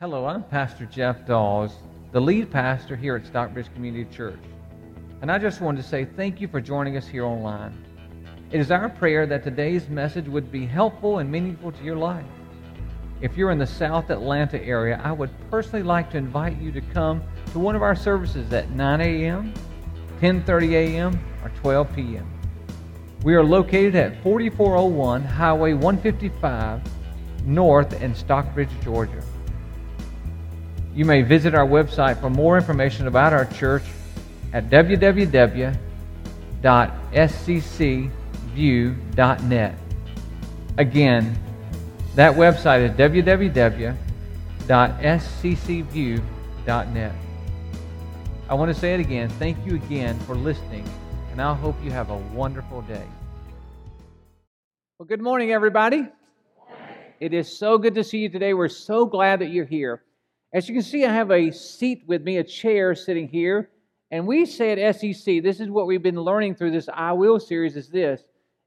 Hello, I'm Pastor Jeff Dawes, the lead pastor here at Stockbridge Community Church. And I just wanted to say thank you for joining us here online. It is our prayer that today's message would be helpful and meaningful to your life. If you're in the South Atlanta area, I would personally like to invite you to come to one of our services at 9 a.m., 10:30 a.m., or 12 p.m. We are located at 4401 Highway 155 North in Stockbridge, Georgia. You may visit our website for more information about our church at www.sccview.net. Again, that website is www.sccview.net. I want to say it again. Thank you again for listening, and I hope you have a wonderful day. Well, good morning, everybody. It is so good to see you today. We're so glad that you're here. As you can see, I have a seat with me, a chair sitting here. And we say at SCC, this is what we've been learning through this I Will series is this,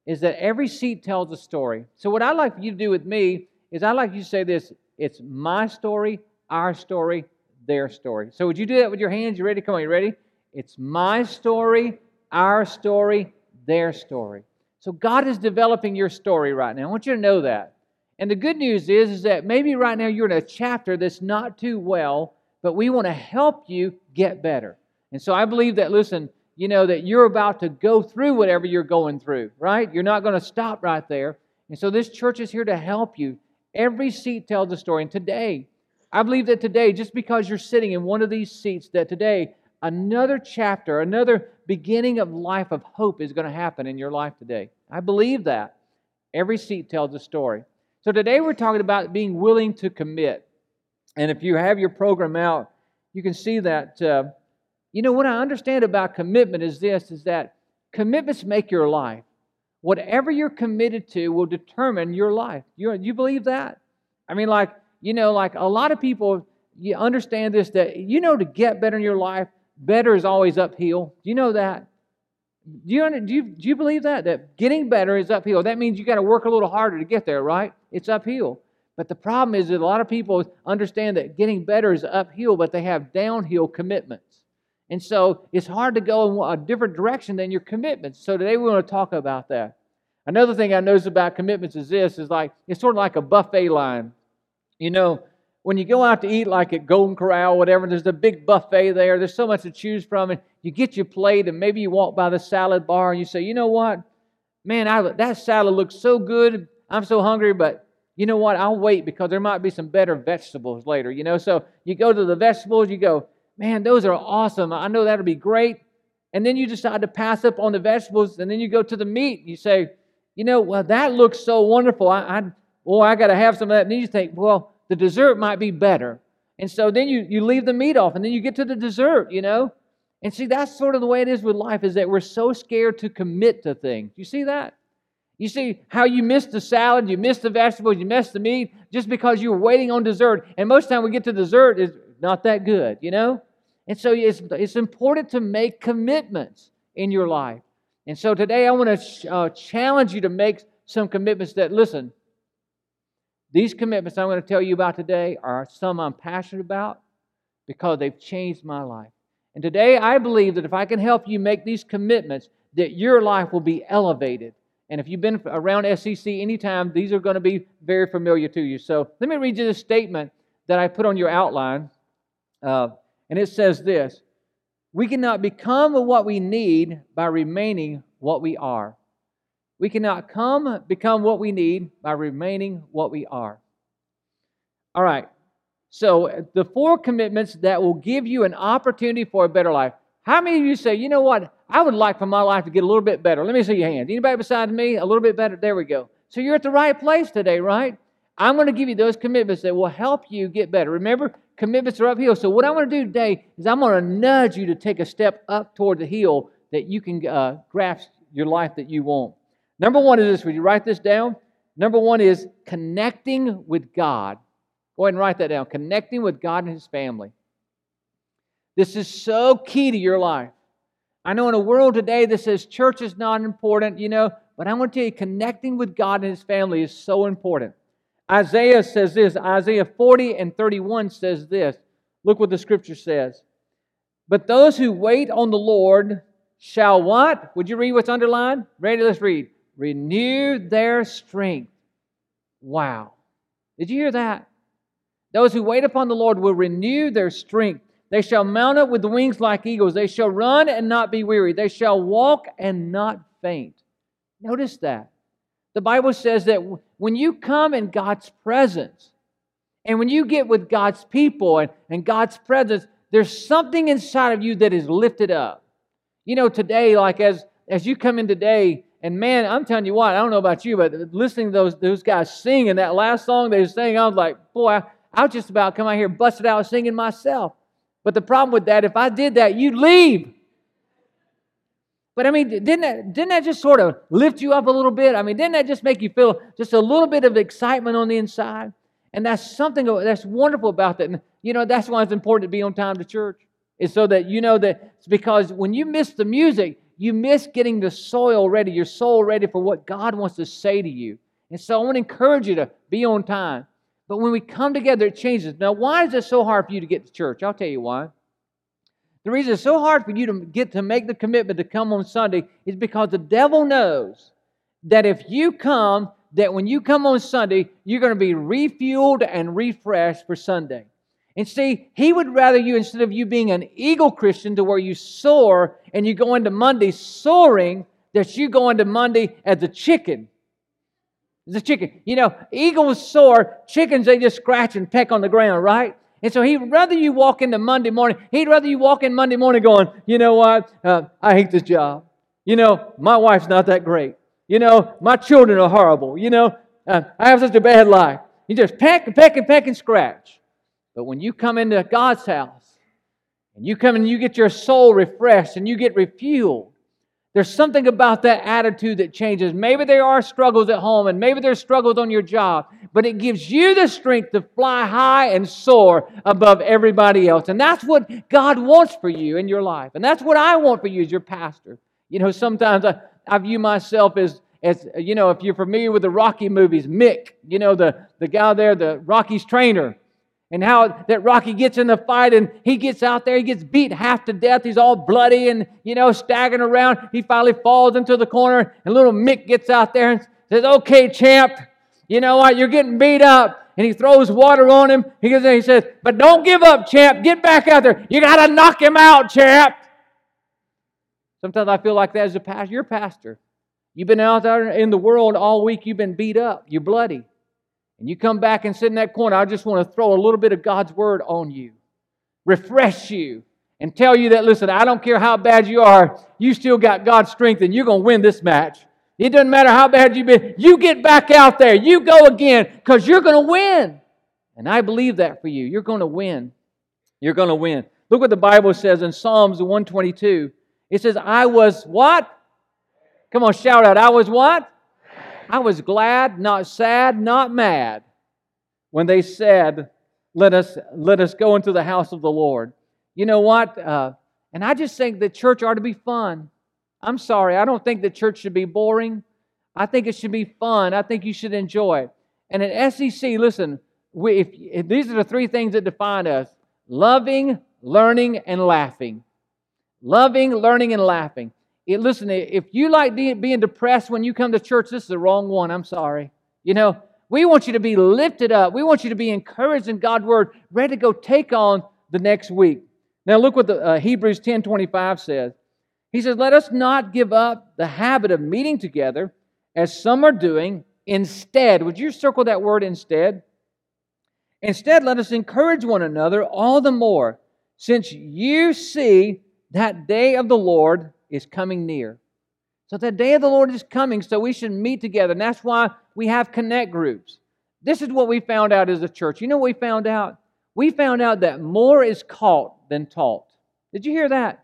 is that every seat tells a story. So what I'd like you to do with me is I'd like you to say this, it's my story, our story, their story. So would you do that with your hands? You ready? Come on, you ready? It's my story, our story, their story. So God is developing your story right now. I want you to know that. And the good news is, is that maybe right now you're in a chapter that's not too well, but we want to help you get better. And so I believe that, listen, you know, that you're about to go through whatever you're going through, right? You're not going to stop right there. And so this church is here to help you. Every seat tells a story. And today, I believe that today, just because you're sitting in one of these seats, that today, another chapter, another beginning of life of hope is going to happen in your life today. I believe that. Every seat tells a story. So today we're talking about being willing to commit. And if you have your program out, you can see that. Uh, you know what I understand about commitment is this: is that commitments make your life. Whatever you're committed to will determine your life. You you believe that? I mean, like you know, like a lot of people, you understand this that you know to get better in your life, better is always uphill. Do you know that? Do you, do, you, do you believe that? That getting better is uphill. That means you got to work a little harder to get there, right? It's uphill. But the problem is that a lot of people understand that getting better is uphill, but they have downhill commitments. And so it's hard to go in a different direction than your commitments. So today we want to talk about that. Another thing I notice about commitments is this is like it's sort of like a buffet line. You know, when you go out to eat, like at Golden Corral, whatever, there's a big buffet there. There's so much to choose from, and you get your plate, and maybe you walk by the salad bar and you say, you know what, man, I, that salad looks so good. I'm so hungry, but you know what? I'll wait because there might be some better vegetables later. You know, so you go to the vegetables, you go, man, those are awesome. I know that'll be great. And then you decide to pass up on the vegetables, and then you go to the meat. You say, you know, well, that looks so wonderful. I, I well, I got to have some of that. And then you think, well, the dessert might be better. And so then you, you leave the meat off and then you get to the dessert, you know? And see, that's sort of the way it is with life, is that we're so scared to commit to things. You see that? You see how you miss the salad, you miss the vegetables, you miss the meat just because you were waiting on dessert. And most time we get to dessert, it's not that good, you know? And so it's, it's important to make commitments in your life. And so today I want to uh, challenge you to make some commitments that, listen, these commitments I'm going to tell you about today are some I'm passionate about because they've changed my life. And today I believe that if I can help you make these commitments, that your life will be elevated. And if you've been around SCC anytime, these are going to be very familiar to you. So let me read you this statement that I put on your outline. Uh, and it says this We cannot become what we need by remaining what we are. We cannot come become what we need by remaining what we are. All right. So, the four commitments that will give you an opportunity for a better life. How many of you say, you know what? I would like for my life to get a little bit better. Let me see your hand. Anybody besides me? A little bit better? There we go. So, you're at the right place today, right? I'm going to give you those commitments that will help you get better. Remember, commitments are uphill. So, what I'm going to do today is I'm going to nudge you to take a step up toward the hill that you can uh, grasp your life that you want. Number one is this. Would you write this down? Number one is connecting with God. Go ahead and write that down. Connecting with God and His family. This is so key to your life. I know in a world today that says church is not important, you know, but I want to tell you, connecting with God and His family is so important. Isaiah says this Isaiah 40 and 31 says this. Look what the scripture says. But those who wait on the Lord shall what? Would you read what's underlined? Ready? Let's read. Renew their strength. Wow. Did you hear that? Those who wait upon the Lord will renew their strength. They shall mount up with wings like eagles. They shall run and not be weary. They shall walk and not faint. Notice that. The Bible says that when you come in God's presence and when you get with God's people and, and God's presence, there's something inside of you that is lifted up. You know, today, like as, as you come in today, and man, I'm telling you what, I don't know about you, but listening to those, those guys sing in that last song they were sang, I was like, boy, I, I was just about come out here busted out singing myself. But the problem with that, if I did that, you'd leave. But I mean, didn't that, didn't that just sort of lift you up a little bit? I mean, didn't that just make you feel just a little bit of excitement on the inside? And that's something that's wonderful about that. And, you know, that's why it's important to be on time to church. Is so that you know that it's because when you miss the music, you miss getting the soil ready, your soul ready for what God wants to say to you. And so I want to encourage you to be on time. But when we come together, it changes. Now, why is it so hard for you to get to church? I'll tell you why. The reason it's so hard for you to get to make the commitment to come on Sunday is because the devil knows that if you come, that when you come on Sunday, you're going to be refueled and refreshed for Sunday. And see, he would rather you, instead of you being an eagle Christian to where you soar and you go into Monday soaring, that you go into Monday as a chicken the chicken. You know, eagles soar, chickens, they just scratch and peck on the ground, right? And so he'd rather you walk into Monday morning, he'd rather you walk in Monday morning going, you know what, uh, I hate this job. You know, my wife's not that great. You know, my children are horrible. You know, uh, I have such a bad life. You just peck and peck and peck and scratch. But when you come into God's house and you come and you get your soul refreshed and you get refueled, there's something about that attitude that changes. Maybe there are struggles at home and maybe there's struggles on your job, but it gives you the strength to fly high and soar above everybody else. And that's what God wants for you in your life. And that's what I want for you as your pastor. You know, sometimes I, I view myself as, as, you know, if you're familiar with the Rocky movies, Mick, you know, the, the guy there, the Rocky's trainer and how that Rocky gets in the fight and he gets out there, he gets beat half to death. He's all bloody and, you know, staggering around. He finally falls into the corner, and little Mick gets out there and says, Okay, champ, you know what? You're getting beat up. And he throws water on him. He goes he says, But don't give up, champ. Get back out there. You got to knock him out, champ. Sometimes I feel like that as a pastor. You're a pastor. You've been out there in the world all week. You've been beat up. You're bloody and you come back and sit in that corner, I just want to throw a little bit of God's word on you, refresh you, and tell you that, listen, I don't care how bad you are, you still got God's strength and you're going to win this match. It doesn't matter how bad you've been. You get back out there. You go again because you're going to win. And I believe that for you. You're going to win. You're going to win. Look what the Bible says in Psalms 122. It says, I was what? Come on, shout out. I was what? I was glad, not sad, not mad, when they said, let us, let us go into the house of the Lord. You know what? Uh, and I just think the church ought to be fun. I'm sorry, I don't think the church should be boring. I think it should be fun. I think you should enjoy it. And at SCC, listen, we, if, if these are the three things that define us loving, learning, and laughing. Loving, learning, and laughing. It, listen, if you like being depressed when you come to church, this is the wrong one. I'm sorry. You know, we want you to be lifted up. We want you to be encouraged in God's word, ready to go take on the next week. Now, look what the, uh, Hebrews 10 25 says. He says, Let us not give up the habit of meeting together as some are doing. Instead, would you circle that word instead? Instead, let us encourage one another all the more, since you see that day of the Lord is coming near. So the day of the Lord is coming, so we should meet together. And that's why we have connect groups. This is what we found out as a church. You know what we found out? We found out that more is caught than taught. Did you hear that?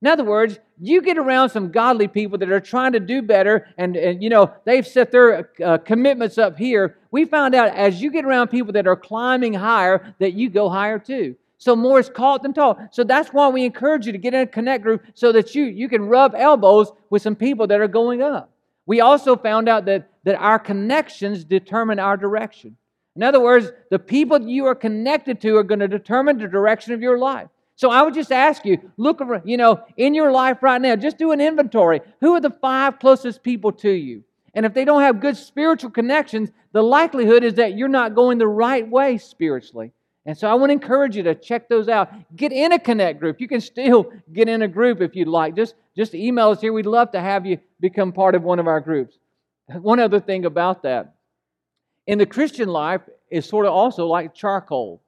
In other words, you get around some godly people that are trying to do better, and, and you know they've set their uh, commitments up here. We found out as you get around people that are climbing higher, that you go higher too. So more is caught than taught. So that's why we encourage you to get in a connect group so that you, you can rub elbows with some people that are going up. We also found out that, that our connections determine our direction. In other words, the people you are connected to are going to determine the direction of your life. So I would just ask you, look, you know, in your life right now, just do an inventory. Who are the five closest people to you? And if they don't have good spiritual connections, the likelihood is that you're not going the right way spiritually. And so I want to encourage you to check those out. Get in a connect group. You can still get in a group if you'd like. Just, just email us here. We'd love to have you become part of one of our groups. One other thing about that in the Christian life is sort of also like charcoal.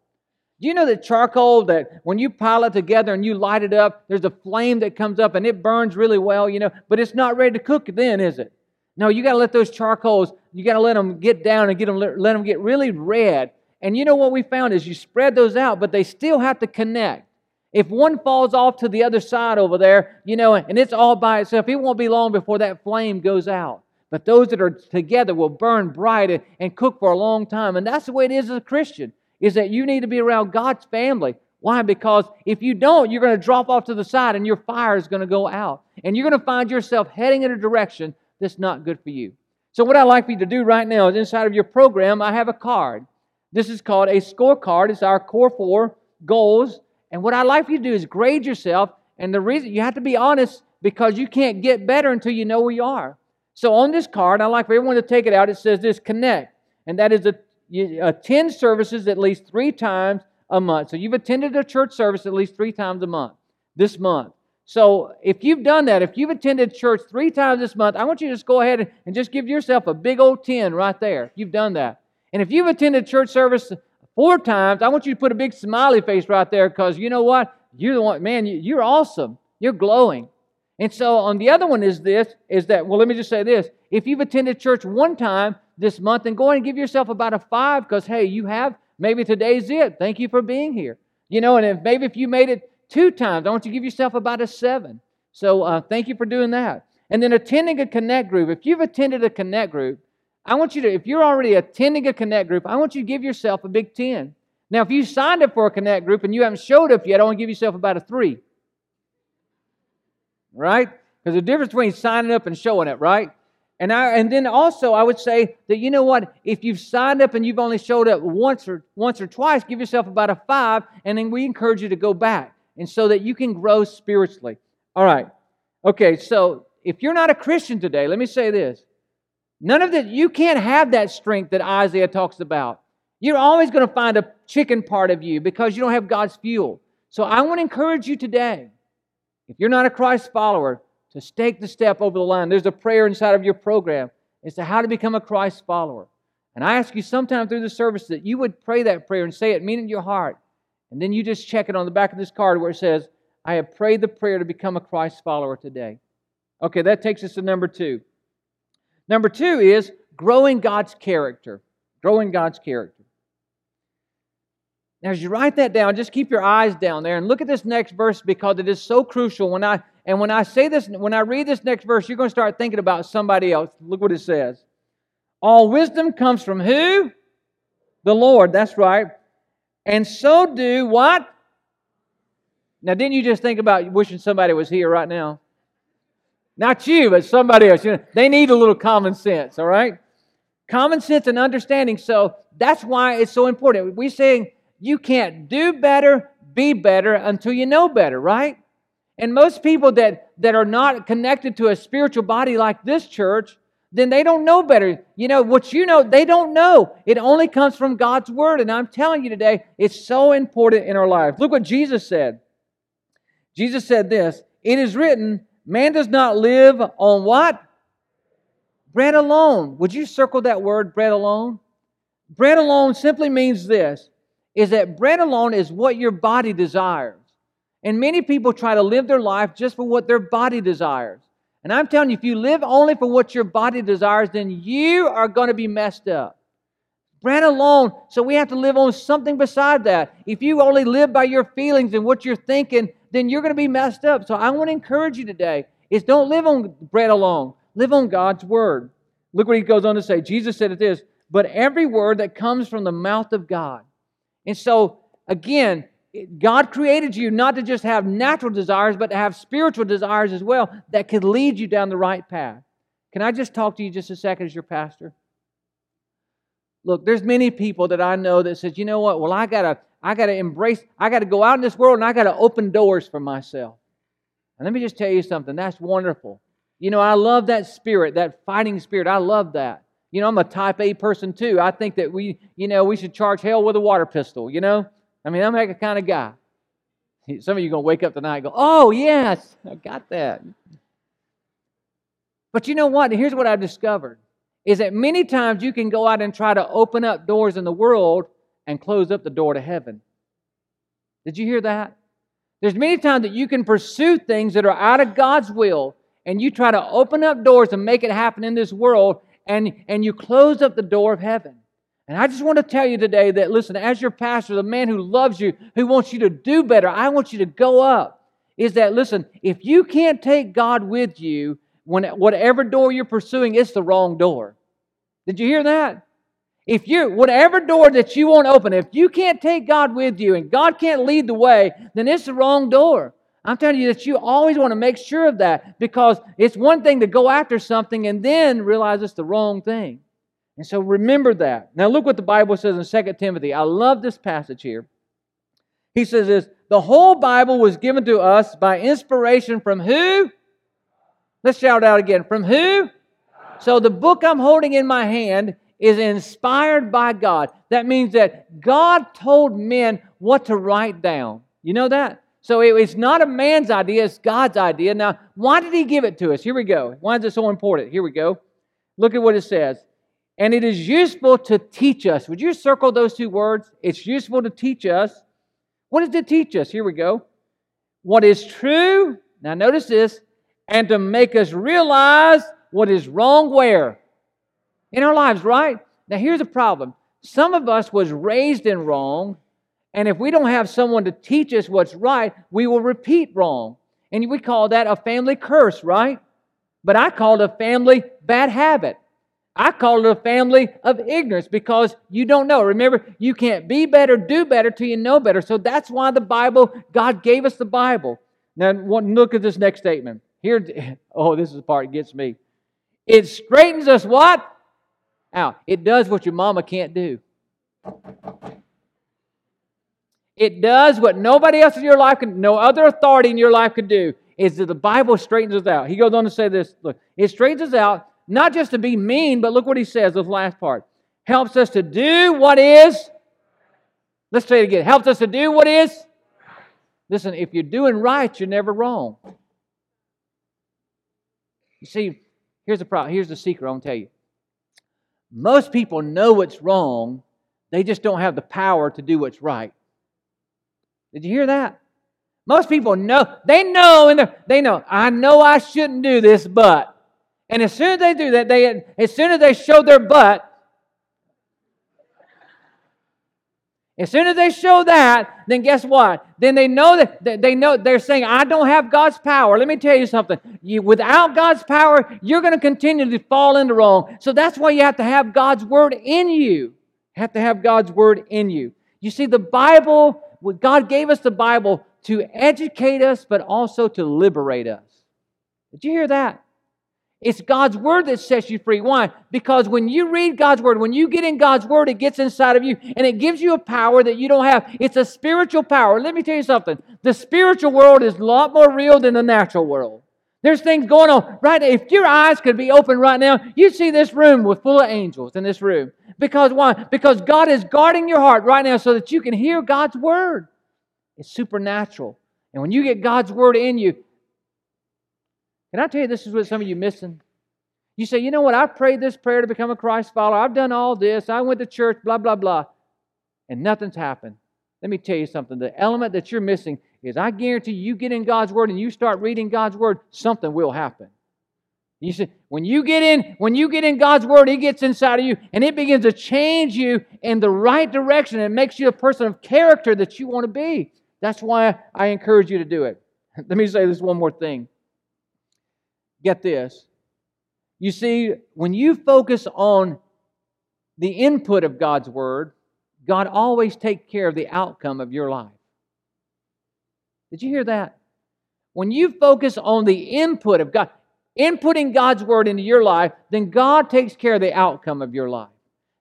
Do you know that charcoal, that when you pile it together and you light it up, there's a flame that comes up and it burns really well, you know, but it's not ready to cook then, is it? No, you got to let those charcoals, you got to let them get down and get them, let them get really red. And you know what we found is you spread those out, but they still have to connect. If one falls off to the other side over there, you know, and it's all by itself, it won't be long before that flame goes out. But those that are together will burn bright and cook for a long time. And that's the way it is as a Christian, is that you need to be around God's family. Why? Because if you don't, you're going to drop off to the side and your fire is going to go out. And you're going to find yourself heading in a direction that's not good for you. So, what I'd like for you to do right now is inside of your program, I have a card. This is called a scorecard. It's our core four goals. And what I'd like for you to do is grade yourself. And the reason you have to be honest because you can't get better until you know where you are. So on this card, I'd like for everyone to take it out. It says this connect, and that is a, you attend services at least three times a month. So you've attended a church service at least three times a month this month. So if you've done that, if you've attended church three times this month, I want you to just go ahead and just give yourself a big old 10 right there. You've done that. And if you've attended church service four times, I want you to put a big smiley face right there because you know what? You're the one, man, you're awesome. You're glowing. And so on the other one is this, is that, well, let me just say this. If you've attended church one time this month, then go and give yourself about a five because, hey, you have, maybe today's it. Thank you for being here. You know, and if, maybe if you made it two times, I want you to give yourself about a seven. So uh, thank you for doing that. And then attending a connect group. If you've attended a connect group, I want you to, if you're already attending a connect group, I want you to give yourself a big 10. Now, if you signed up for a connect group and you haven't showed up yet, I want to give yourself about a three right? Because the difference between signing up and showing up, right? And I and then also I would say that you know what? If you've signed up and you've only showed up once or once or twice, give yourself about a five, and then we encourage you to go back, and so that you can grow spiritually. All right. Okay, so if you're not a Christian today, let me say this. None of that, you can't have that strength that Isaiah talks about. You're always going to find a chicken part of you because you don't have God's fuel. So I want to encourage you today if you're not a Christ follower, to stake the step over the line. There's a prayer inside of your program as to how to become a Christ follower. And I ask you sometime through the service that you would pray that prayer and say it, mean it in your heart. And then you just check it on the back of this card where it says, I have prayed the prayer to become a Christ follower today. Okay, that takes us to number two. Number two is growing God's character. Growing God's character. Now, as you write that down, just keep your eyes down there and look at this next verse because it is so crucial. When I and when I say this, when I read this next verse, you're going to start thinking about somebody else. Look what it says. All wisdom comes from who? The Lord. That's right. And so do what? Now, didn't you just think about wishing somebody was here right now? Not you, but somebody else. You know, they need a little common sense, all right? Common sense and understanding. So that's why it's so important. We're saying you can't do better, be better until you know better, right? And most people that, that are not connected to a spiritual body like this church, then they don't know better. You know, what you know, they don't know. It only comes from God's word. And I'm telling you today, it's so important in our lives. Look what Jesus said. Jesus said this It is written, man does not live on what? Bread alone. Would you circle that word, bread alone? Bread alone simply means this is that bread alone is what your body desires. And many people try to live their life just for what their body desires. And I'm telling you, if you live only for what your body desires, then you are going to be messed up. Bread alone, so we have to live on something beside that. If you only live by your feelings and what you're thinking, then you're going to be messed up. So I want to encourage you today is don't live on bread alone. Live on God's word. Look what he goes on to say. Jesus said it this, but every word that comes from the mouth of God and so, again, God created you not to just have natural desires, but to have spiritual desires as well that could lead you down the right path. Can I just talk to you just a second as your pastor? Look, there's many people that I know that says, you know what? Well, I gotta, I gotta embrace, I gotta go out in this world and I gotta open doors for myself. And let me just tell you something, that's wonderful. You know, I love that spirit, that fighting spirit. I love that. You know, I'm a type A person too. I think that we, you know, we should charge hell with a water pistol, you know? I mean, I'm that kind of guy. Some of you are going to wake up tonight and go, oh, yes, I got that. But you know what? Here's what I've discovered is that many times you can go out and try to open up doors in the world and close up the door to heaven. Did you hear that? There's many times that you can pursue things that are out of God's will and you try to open up doors and make it happen in this world and, and you close up the door of heaven. And I just want to tell you today that, listen, as your pastor, the man who loves you, who wants you to do better, I want you to go up. Is that, listen, if you can't take God with you, when whatever door you're pursuing, it's the wrong door. Did you hear that? If you, whatever door that you want to open, if you can't take God with you and God can't lead the way, then it's the wrong door. I'm telling you that you always want to make sure of that because it's one thing to go after something and then realize it's the wrong thing. And so remember that. Now look what the Bible says in 2 Timothy. I love this passage here. He says this, the whole Bible was given to us by inspiration from who? Let's shout out again. From who? So the book I'm holding in my hand is inspired by God. That means that God told men what to write down. You know that? So it's not a man's idea, it's God's idea. Now, why did he give it to us? Here we go. Why is it so important? Here we go. Look at what it says. And it is useful to teach us. Would you circle those two words? It's useful to teach us. What does it teach us? Here we go. What is true, now notice this, and to make us realize what is wrong where? In our lives, right? Now here's the problem. Some of us was raised in wrong, and if we don't have someone to teach us what's right, we will repeat wrong. And we call that a family curse, right? But I call it a family bad habit. I call it a family of ignorance because you don't know. Remember, you can't be better, do better till you know better. So that's why the Bible, God gave us the Bible. Now, look at this next statement. Here, oh, this is the part that gets me. It straightens us what? Out. It does what your mama can't do. It does what nobody else in your life can, no other authority in your life could do. Is that the Bible straightens us out. He goes on to say this. Look, it straightens us out, not just to be mean, but look what he says, this last part. Helps us to do what is. Let's say it again. Helps us to do what is. Listen, if you're doing right, you're never wrong. You see, here's the problem. Here's the secret I'm going to tell you. Most people know what's wrong, they just don't have the power to do what's right. Did you hear that? Most people know, they know, and they know, I know I shouldn't do this, but. And as soon as they do that, they, as soon as they show their butt, As soon as they show that, then guess what? Then they know that they know they're saying, I don't have God's power. Let me tell you something. You, without God's power, you're going to continue to fall into wrong. So that's why you have to have God's word in you. You have to have God's word in you. You see, the Bible, God gave us the Bible to educate us, but also to liberate us. Did you hear that? It's God's word that sets you free. Why? Because when you read God's word, when you get in God's word, it gets inside of you and it gives you a power that you don't have. It's a spiritual power. Let me tell you something. The spiritual world is a lot more real than the natural world. There's things going on right now. If your eyes could be open right now, you'd see this room with full of angels in this room. Because why? Because God is guarding your heart right now so that you can hear God's word. It's supernatural. And when you get God's word in you, can I tell you this is what some of you missing? You say, you know what, I've prayed this prayer to become a Christ follower. I've done all this. I went to church, blah, blah, blah. And nothing's happened. Let me tell you something. The element that you're missing is I guarantee you, get in God's Word and you start reading God's Word, something will happen. You see, when you get in, when you get in God's Word, it gets inside of you and it begins to change you in the right direction and makes you a person of character that you want to be. That's why I encourage you to do it. Let me say this one more thing. Get this. You see, when you focus on the input of God's Word, God always takes care of the outcome of your life. Did you hear that? When you focus on the input of God, inputting God's Word into your life, then God takes care of the outcome of your life.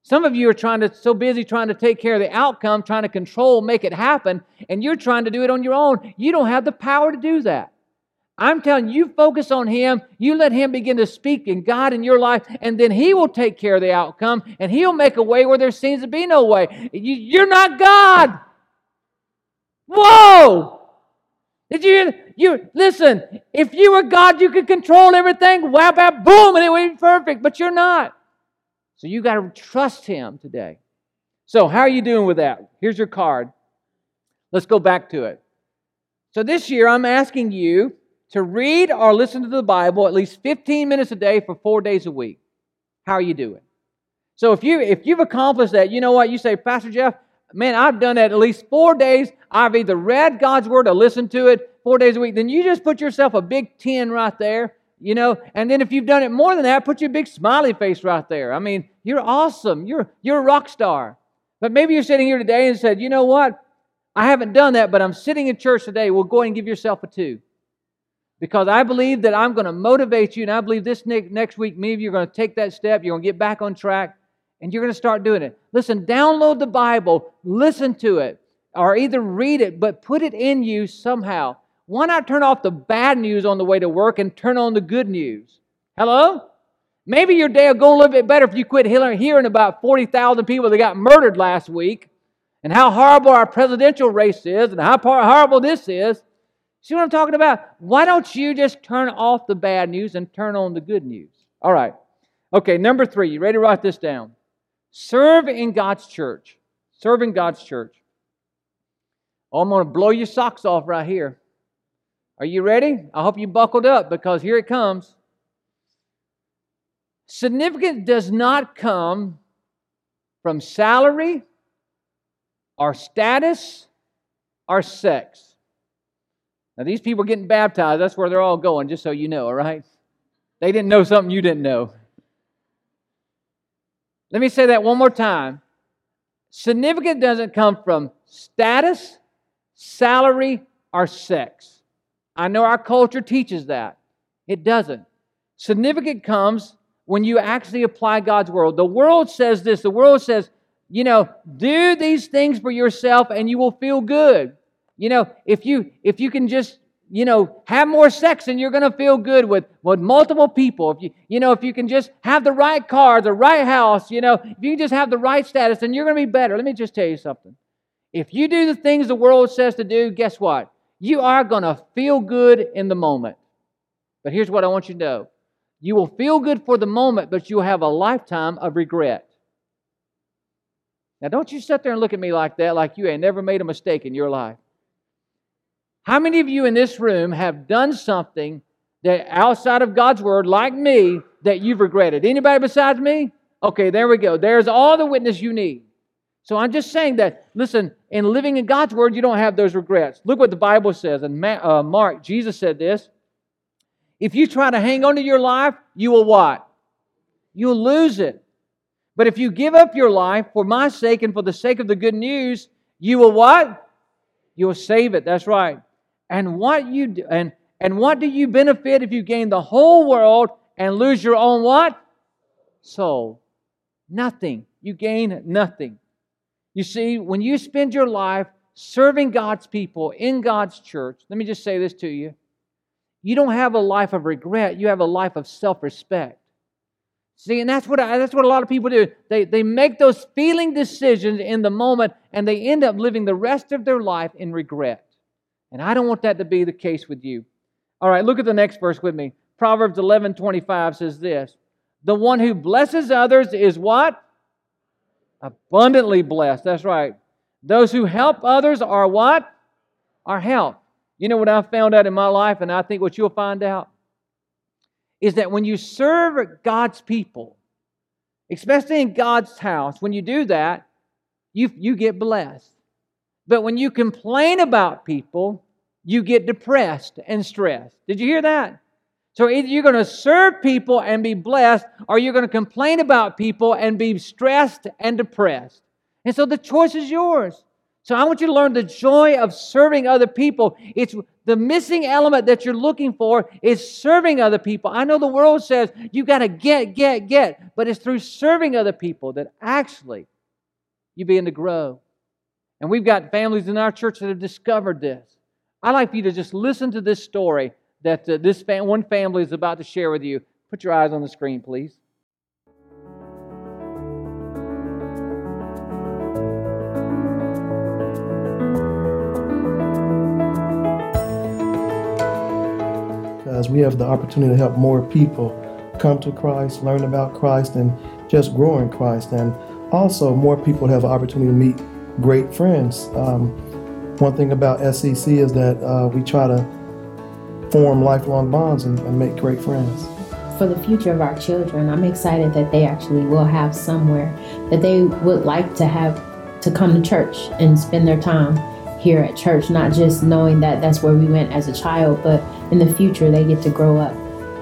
Some of you are trying to so busy trying to take care of the outcome, trying to control, make it happen, and you're trying to do it on your own. You don't have the power to do that. I'm telling you, you focus on Him, you let Him begin to speak in God in your life, and then He will take care of the outcome, and He'll make a way where there seems to be no way. You, are not God. Whoa! Did you you listen? If you were God, you could control everything. Whap, whap, boom, and it would be perfect. But you're not. So you got to trust Him today. So how are you doing with that? Here's your card. Let's go back to it. So this year, I'm asking you to read or listen to the Bible at least 15 minutes a day for four days a week. How are you doing? So if you if you've accomplished that, you know what? You say, Pastor Jeff, man, I've done that at least four days. I've either read God's word or listened to it four days a week. Then you just put yourself a big 10 right there, you know. And then if you've done it more than that, put your big smiley face right there. I mean, you're awesome. You're you're a rock star. But maybe you're sitting here today and said, you know what? I haven't done that, but I'm sitting in church today. Well, go ahead and give yourself a two because I believe that I'm going to motivate you, and I believe this next week, many of you are going to take that step. You're going to get back on track, and you're going to start doing it. Listen, download the Bible, listen to it, or either read it, but put it in you somehow. Why not turn off the bad news on the way to work and turn on the good news? Hello? Maybe your day will go a little bit better if you quit hearing about 40,000 people that got murdered last week and how horrible our presidential race is and how horrible this is See what I'm talking about? Why don't you just turn off the bad news and turn on the good news? All right. Okay, number three. You ready to write this down? Serve in God's church. Serve in God's church. Oh, I'm going to blow your socks off right here. Are you ready? I hope you buckled up because here it comes. Significance does not come from salary or status or sex. Now, these people getting baptized, that's where they're all going, just so you know, all right? They didn't know something you didn't know. Let me say that one more time. Significant doesn't come from status, salary, or sex. I know our culture teaches that. It doesn't. Significant comes when you actually apply God's word. The world says this the world says, you know, do these things for yourself and you will feel good. You know, if you if you can just you know have more sex and you're going to feel good with with multiple people. If you you know if you can just have the right car, the right house, you know, if you can just have the right status, then you're going to be better. Let me just tell you something. If you do the things the world says to do, guess what? You are going to feel good in the moment. But here's what I want you to know. You will feel good for the moment, but you'll have a lifetime of regret. Now, don't you sit there and look at me like that, like you ain't never made a mistake in your life. How many of you in this room have done something that outside of God's word, like me, that you've regretted? Anybody besides me? Okay, there we go. There's all the witness you need. So I'm just saying that, listen, in living in God's word, you don't have those regrets. Look what the Bible says. In uh, Mark, Jesus said this. If you try to hang on to your life, you will what? You'll lose it. But if you give up your life for my sake and for the sake of the good news, you will what? You will save it. That's right. And what you do, and and what do you benefit if you gain the whole world and lose your own what? Soul. Nothing. You gain nothing. You see, when you spend your life serving God's people in God's church, let me just say this to you. You don't have a life of regret, you have a life of self respect. See, and that's what, I, that's what a lot of people do. They, they make those feeling decisions in the moment and they end up living the rest of their life in regret. And I don't want that to be the case with you. All right, look at the next verse with me. Proverbs 11 25 says this The one who blesses others is what? Abundantly blessed. That's right. Those who help others are what? Are helped. You know what I've found out in my life, and I think what you'll find out is that when you serve God's people, especially in God's house, when you do that, you, you get blessed. But when you complain about people, you get depressed and stressed. Did you hear that? So either you're going to serve people and be blessed, or you're going to complain about people and be stressed and depressed. And so the choice is yours. So I want you to learn the joy of serving other people. It's the missing element that you're looking for is serving other people. I know the world says you got to get, get, get, but it's through serving other people that actually you begin to grow. And we've got families in our church that have discovered this. I'd like for you to just listen to this story that uh, this fam- one family is about to share with you. Put your eyes on the screen, please. As we have the opportunity to help more people come to Christ, learn about Christ, and just grow in Christ. And also, more people have an opportunity to meet great friends. Um, one thing about SCC is that uh, we try to form lifelong bonds and, and make great friends. For the future of our children, I'm excited that they actually will have somewhere that they would like to have to come to church and spend their time here at church, not just knowing that that's where we went as a child, but in the future they get to grow up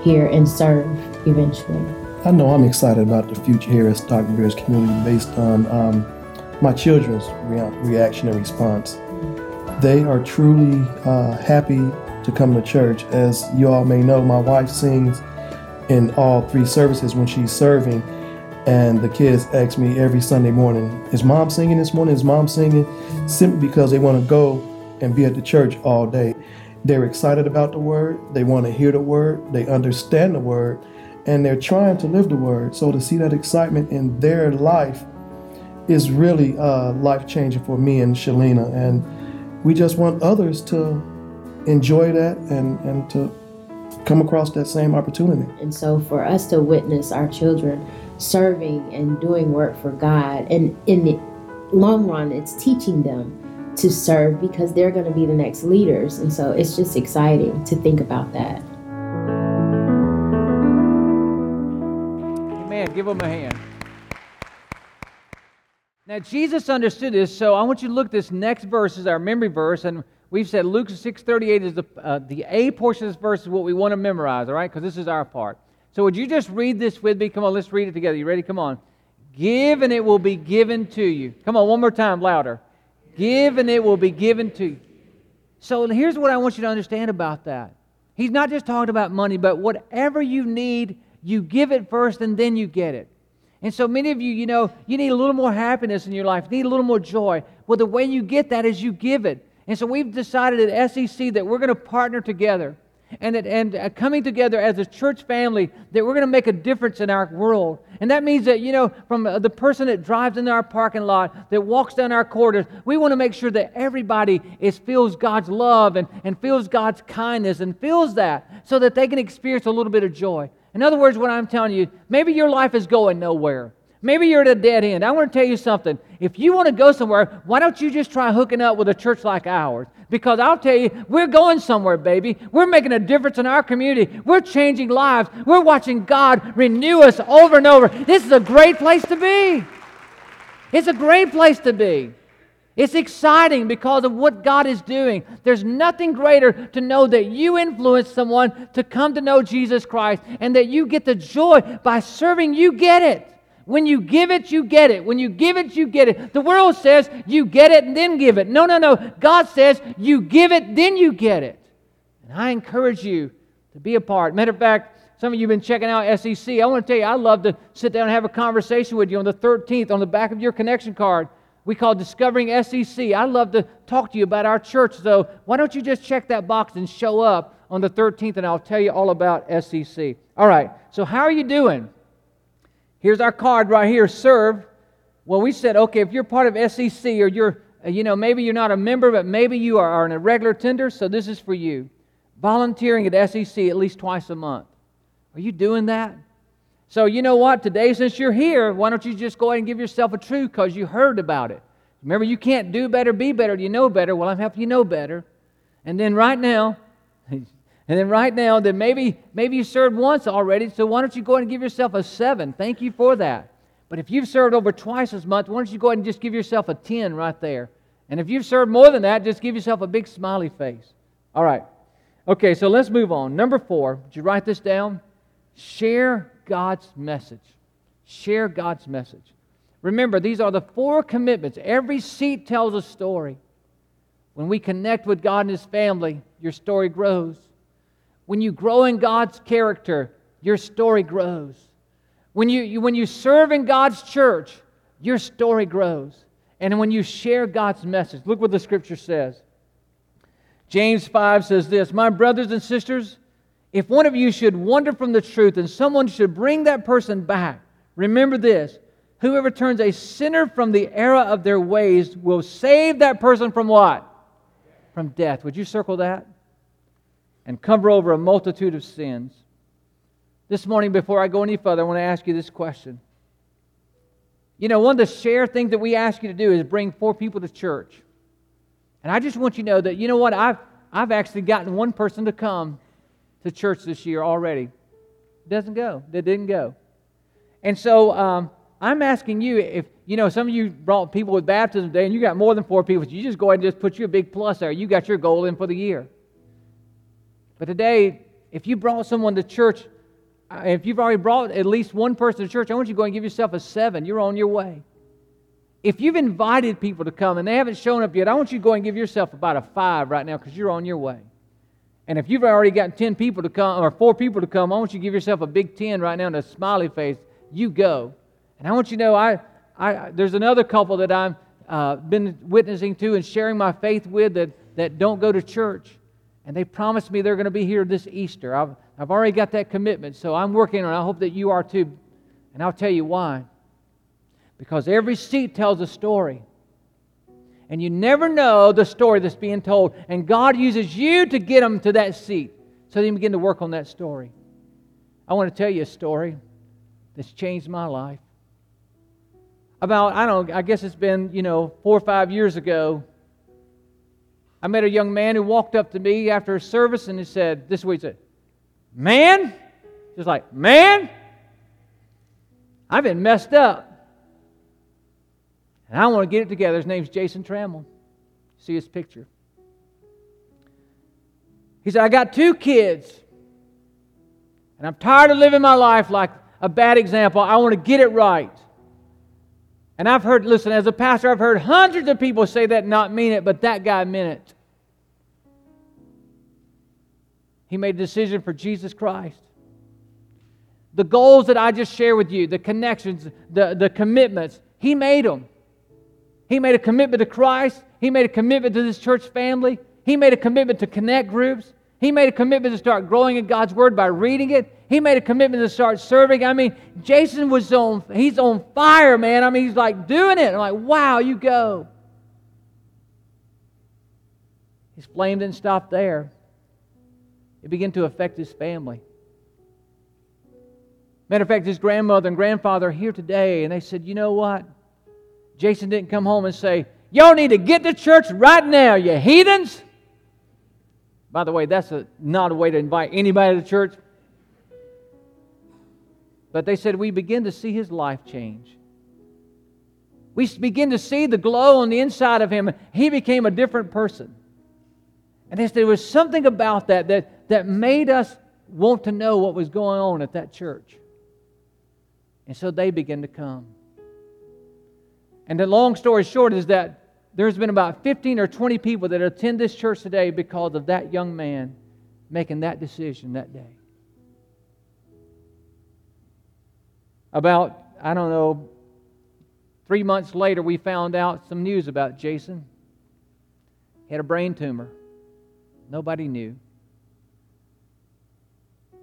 here and serve eventually. I know I'm excited about the future here at Stockbridge Community based on um, my children's rea- reaction and response. They are truly uh, happy to come to church. As you all may know, my wife sings in all three services when she's serving, and the kids ask me every Sunday morning, Is mom singing this morning? Is mom singing? Simply because they want to go and be at the church all day. They're excited about the word, they want to hear the word, they understand the word, and they're trying to live the word. So to see that excitement in their life is really uh, life changing for me and Shalina. And we just want others to enjoy that and, and to come across that same opportunity. And so for us to witness our children serving and doing work for God, and in the long run, it's teaching them to serve because they're going to be the next leaders. And so it's just exciting to think about that. Amen. Give them a hand. Now, Jesus understood this, so I want you to look at this next verse as our memory verse, and we've said Luke 6.38 is the, uh, the A portion of this verse is what we want to memorize, all right? Because this is our part. So would you just read this with me? Come on, let's read it together. You ready? Come on. Give and it will be given to you. Come on, one more time, louder. Give and it will be given to you. So here's what I want you to understand about that. He's not just talking about money, but whatever you need, you give it first and then you get it. And so many of you, you know, you need a little more happiness in your life, need a little more joy. Well, the way you get that is you give it. And so we've decided at SCC that we're going to partner together and, that, and uh, coming together as a church family that we're going to make a difference in our world. And that means that, you know, from uh, the person that drives into our parking lot, that walks down our corridors, we want to make sure that everybody is, feels God's love and, and feels God's kindness and feels that so that they can experience a little bit of joy. In other words, what I'm telling you, maybe your life is going nowhere. Maybe you're at a dead end. I want to tell you something. If you want to go somewhere, why don't you just try hooking up with a church like ours? Because I'll tell you, we're going somewhere, baby. We're making a difference in our community. We're changing lives. We're watching God renew us over and over. This is a great place to be. It's a great place to be. It's exciting because of what God is doing. There's nothing greater to know that you influence someone to come to know Jesus Christ and that you get the joy by serving, you get it. When you give it, you get it. When you give it, you get it. The world says you get it and then give it. No, no, no. God says you give it, then you get it. And I encourage you to be a part. Matter of fact, some of you have been checking out SCC. I want to tell you, I love to sit down and have a conversation with you on the 13th on the back of your connection card we call Discovering SCC. I'd love to talk to you about our church, so why don't you just check that box and show up on the 13th, and I'll tell you all about SCC. All right, so how are you doing? Here's our card right here serve. Well, we said, okay, if you're part of SCC or you're, you know, maybe you're not a member, but maybe you are, are a regular tender, so this is for you. Volunteering at SCC at least twice a month. Are you doing that? So, you know what? Today, since you're here, why don't you just go ahead and give yourself a truth because you heard about it? Remember, you can't do better, be better. You know better? Well, I'm helping you know better. And then right now, and then right now, then maybe maybe you served once already, so why don't you go ahead and give yourself a seven? Thank you for that. But if you've served over twice as much, why don't you go ahead and just give yourself a 10 right there? And if you've served more than that, just give yourself a big smiley face. All right. Okay, so let's move on. Number four, did you write this down? Share God's message. Share God's message. Remember, these are the four commitments. Every seat tells a story. When we connect with God and His family, your story grows. When you grow in God's character, your story grows. When you, you, when you serve in God's church, your story grows. And when you share God's message, look what the scripture says. James 5 says this My brothers and sisters, if one of you should wander from the truth and someone should bring that person back, remember this whoever turns a sinner from the error of their ways will save that person from what? From death. Would you circle that? And cover over a multitude of sins. This morning, before I go any further, I want to ask you this question. You know, one of the share things that we ask you to do is bring four people to church. And I just want you to know that, you know what, I've, I've actually gotten one person to come to church this year already. Doesn't go. They didn't go. And so um, I'm asking you if, you know, some of you brought people with baptism today and you got more than four people, so you just go ahead and just put you a big plus there. You got your goal in for the year. But today, if you brought someone to church if you've already brought at least one person to church, I want you to go and give yourself a seven. You're on your way. If you've invited people to come and they haven't shown up yet, I want you to go and give yourself about a five right now because you're on your way. And if you've already got 10 people to come or four people to come, I want you to give yourself a big 10 right now and a smiley face. You go. And I want you to know I, I, there's another couple that I've uh, been witnessing to and sharing my faith with that, that don't go to church. And they promised me they're going to be here this Easter. I've, I've already got that commitment, so I'm working on it. I hope that you are too. And I'll tell you why. Because every seat tells a story. And you never know the story that's being told. And God uses you to get them to that seat so they begin to work on that story. I want to tell you a story that's changed my life. About, I don't I guess it's been, you know, four or five years ago. I met a young man who walked up to me after a service and he said, This is what he said, Man, just like, man, I've been messed up. And I want to get it together. His name's Jason Trammell. See his picture. He said, I got two kids. And I'm tired of living my life like a bad example. I want to get it right. And I've heard, listen, as a pastor, I've heard hundreds of people say that not mean it, but that guy meant it. He made a decision for Jesus Christ. The goals that I just shared with you, the connections, the, the commitments, he made them. He made a commitment to Christ. He made a commitment to this church family. He made a commitment to connect groups. He made a commitment to start growing in God's Word by reading it. He made a commitment to start serving. I mean, Jason was on, he's on fire, man. I mean, he's like doing it. I'm like, wow, you go. His flame didn't stop there it began to affect his family. Matter of fact, his grandmother and grandfather are here today, and they said, You know what? Jason didn't come home and say, Y'all need to get to church right now, you heathens. By the way, that's a, not a way to invite anybody to church. But they said, We begin to see his life change. We begin to see the glow on the inside of him. He became a different person. And they said there was something about that that that made us want to know what was going on at that church. And so they began to come. And the long story short is that there's been about 15 or 20 people that attend this church today because of that young man making that decision that day. About, I don't know, three months later, we found out some news about Jason. He had a brain tumor. Nobody knew.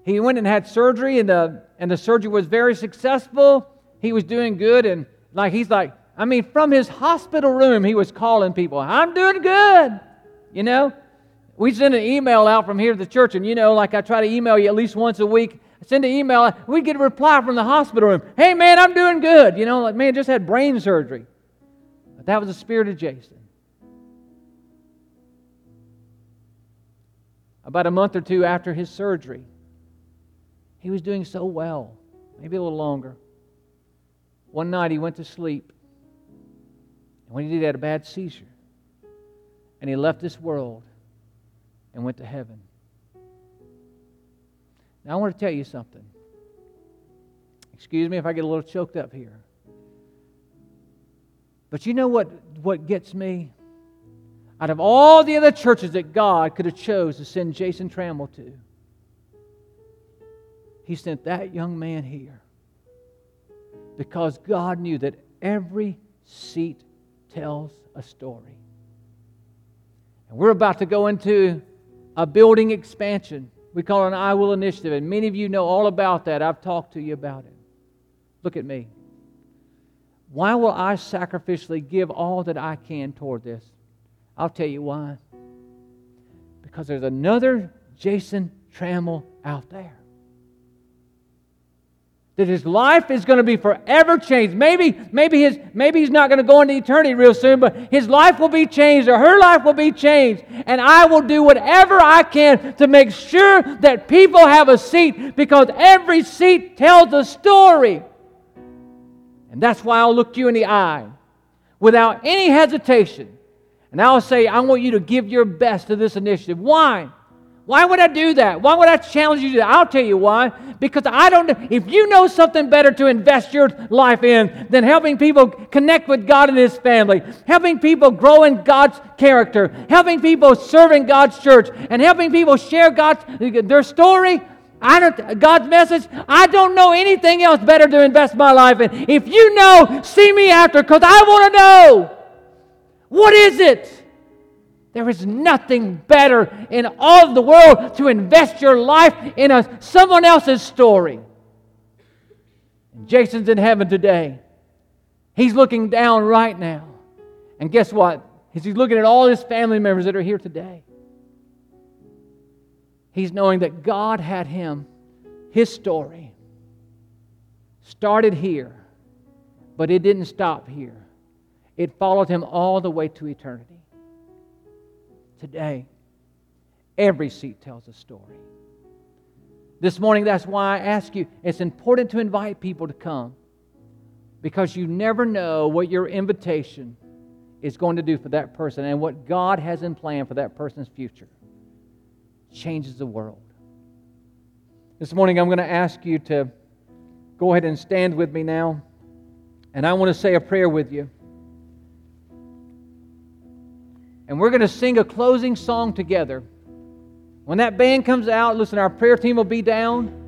He went and had surgery, and the, and the surgery was very successful. He was doing good, and like he's like, I mean, from his hospital room, he was calling people, I'm doing good. You know? We send an email out from here to the church, and you know, like I try to email you at least once a week. I send an email, we get a reply from the hospital room. Hey, man, I'm doing good. You know, like, man, just had brain surgery. But that was the spirit of Jason. About a month or two after his surgery, he was doing so well, maybe a little longer. One night he went to sleep. When he did, he had a bad seizure. And he left this world and went to heaven. Now, I want to tell you something. Excuse me if I get a little choked up here. But you know what, what gets me? Out of all the other churches that God could have chose to send Jason Trammell to, he sent that young man here because God knew that every seat tells a story. And we're about to go into a building expansion. We call it an I Will initiative, and many of you know all about that. I've talked to you about it. Look at me. Why will I sacrificially give all that I can toward this? I'll tell you why. Because there's another Jason Trammell out there that his life is going to be forever changed. Maybe, maybe, his, maybe he's not going to go into eternity real soon, but his life will be changed or her life will be changed. And I will do whatever I can to make sure that people have a seat because every seat tells a story. And that's why I'll look you in the eye without any hesitation. And I'll say, I want you to give your best to this initiative. Why? Why would I do that? Why would I challenge you to that? I'll tell you why. Because I don't, if you know something better to invest your life in than helping people connect with God and His family, helping people grow in God's character, helping people serve in God's church, and helping people share God's, their story, I don't, God's message, I don't know anything else better to invest my life in. If you know, see me after because I want to know. What is it? There is nothing better in all of the world to invest your life in a, someone else's story. Jason's in heaven today. He's looking down right now. And guess what? He's looking at all his family members that are here today. He's knowing that God had him, his story, started here, but it didn't stop here. It followed him all the way to eternity today. Every seat tells a story. This morning, that's why I ask you it's important to invite people to come because you never know what your invitation is going to do for that person and what God has in plan for that person's future. Changes the world. This morning, I'm going to ask you to go ahead and stand with me now, and I want to say a prayer with you. And we're going to sing a closing song together. When that band comes out, listen, our prayer team will be down.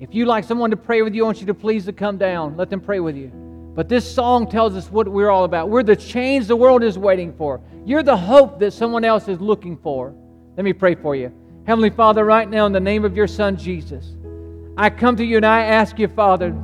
If you'd like someone to pray with you, I want you to please to come down. Let them pray with you. But this song tells us what we're all about. We're the change the world is waiting for. You're the hope that someone else is looking for. Let me pray for you. Heavenly Father, right now, in the name of your Son, Jesus, I come to you and I ask you, Father,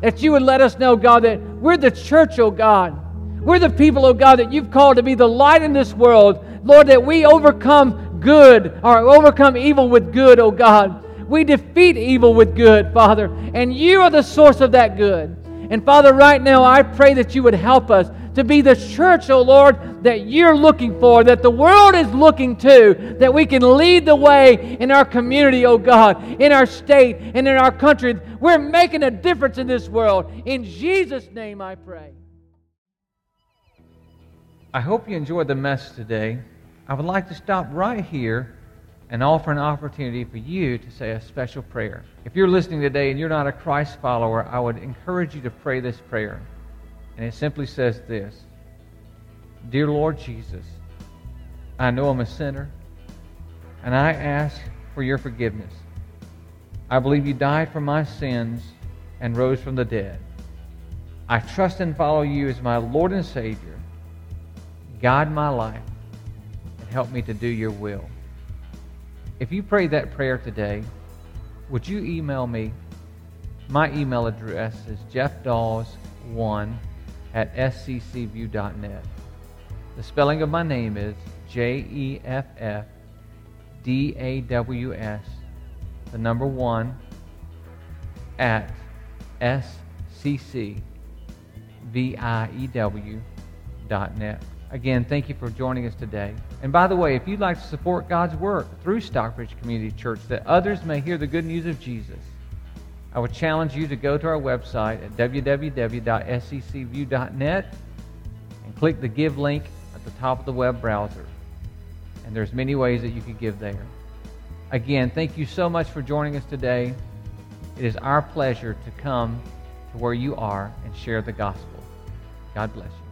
that you would let us know, God, that we're the church, oh God we're the people, oh God, that you've called to be the light in this world. Lord, that we overcome good or overcome evil with good, oh God. We defeat evil with good, Father, and you are the source of that good. And Father, right now, I pray that you would help us to be the church, oh Lord, that you're looking for, that the world is looking to, that we can lead the way in our community, oh God, in our state and in our country. We're making a difference in this world. In Jesus' name I pray. I hope you enjoyed the message today. I would like to stop right here and offer an opportunity for you to say a special prayer. If you're listening today and you're not a Christ follower, I would encourage you to pray this prayer. And it simply says this Dear Lord Jesus, I know I'm a sinner, and I ask for your forgiveness. I believe you died for my sins and rose from the dead. I trust and follow you as my Lord and Savior guide my life, and help me to do your will. If you prayed that prayer today, would you email me? My email address is jeffdawes1 at sccview.net. The spelling of my name is J E F F D A W S, the number one, at S Again, thank you for joining us today. And by the way, if you'd like to support God's work through Stockbridge Community Church that others may hear the good news of Jesus, I would challenge you to go to our website at www.sccview.net and click the Give link at the top of the web browser. And there's many ways that you can give there. Again, thank you so much for joining us today. It is our pleasure to come to where you are and share the gospel. God bless you.